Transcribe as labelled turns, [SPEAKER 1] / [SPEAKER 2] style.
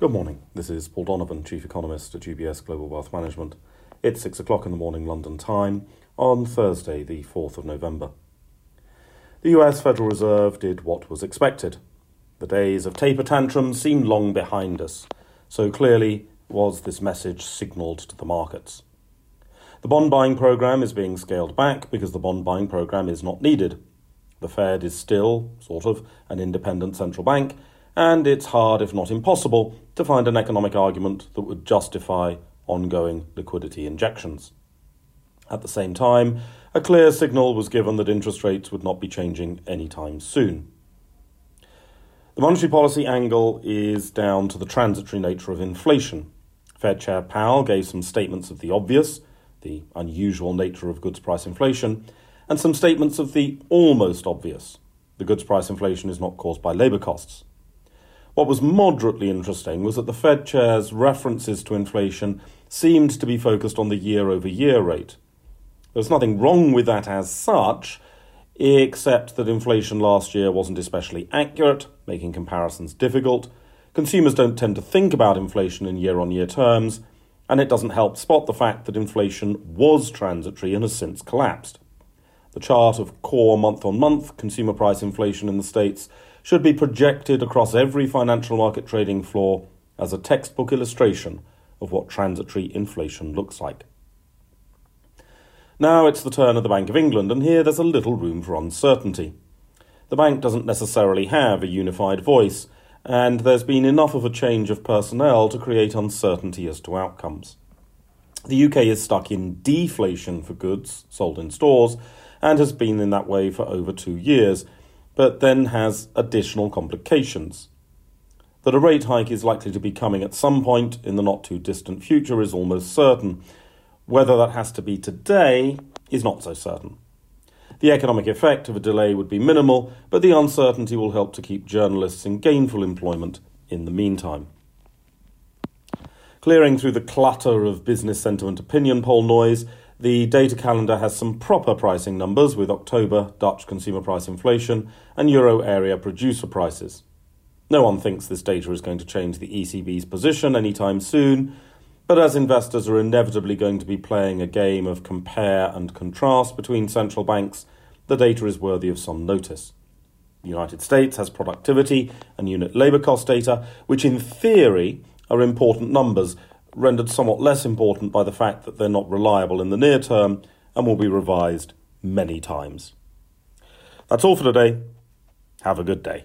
[SPEAKER 1] Good morning. This is Paul Donovan, Chief Economist at UBS Global Wealth Management. It's 6 o'clock in the morning London time on Thursday, the 4th of November. The US Federal Reserve did what was expected. The days of taper tantrums seemed long behind us, so clearly was this message signalled to the markets. The bond buying program is being scaled back because the bond buying program is not needed. The Fed is still, sort of, an independent central bank and it's hard, if not impossible, to find an economic argument that would justify ongoing liquidity injections. At the same time, a clear signal was given that interest rates would not be changing anytime soon. The monetary policy angle is down to the transitory nature of inflation. Fed Chair Powell gave some statements of the obvious, the unusual nature of goods price inflation, and some statements of the almost obvious. The goods price inflation is not caused by labour costs. What was moderately interesting was that the Fed chair's references to inflation seemed to be focused on the year over year rate. There's nothing wrong with that as such, except that inflation last year wasn't especially accurate, making comparisons difficult. Consumers don't tend to think about inflation in year on year terms, and it doesn't help spot the fact that inflation was transitory and has since collapsed. The chart of core month on month consumer price inflation in the States should be projected across every financial market trading floor as a textbook illustration of what transitory inflation looks like. Now it's the turn of the Bank of England, and here there's a little room for uncertainty. The bank doesn't necessarily have a unified voice, and there's been enough of a change of personnel to create uncertainty as to outcomes. The UK is stuck in deflation for goods sold in stores and has been in that way for over two years, but then has additional complications. That a rate hike is likely to be coming at some point in the not too distant future is almost certain. Whether that has to be today is not so certain. The economic effect of a delay would be minimal, but the uncertainty will help to keep journalists in gainful employment in the meantime. Clearing through the clutter of business sentiment opinion poll noise, the data calendar has some proper pricing numbers with October Dutch consumer price inflation and euro area producer prices. No one thinks this data is going to change the ECB's position anytime soon, but as investors are inevitably going to be playing a game of compare and contrast between central banks, the data is worthy of some notice. The United States has productivity and unit labour cost data, which in theory are important numbers, rendered somewhat less important by the fact that they're not reliable in the near term and will be revised many times. That's all for today. Have a good day.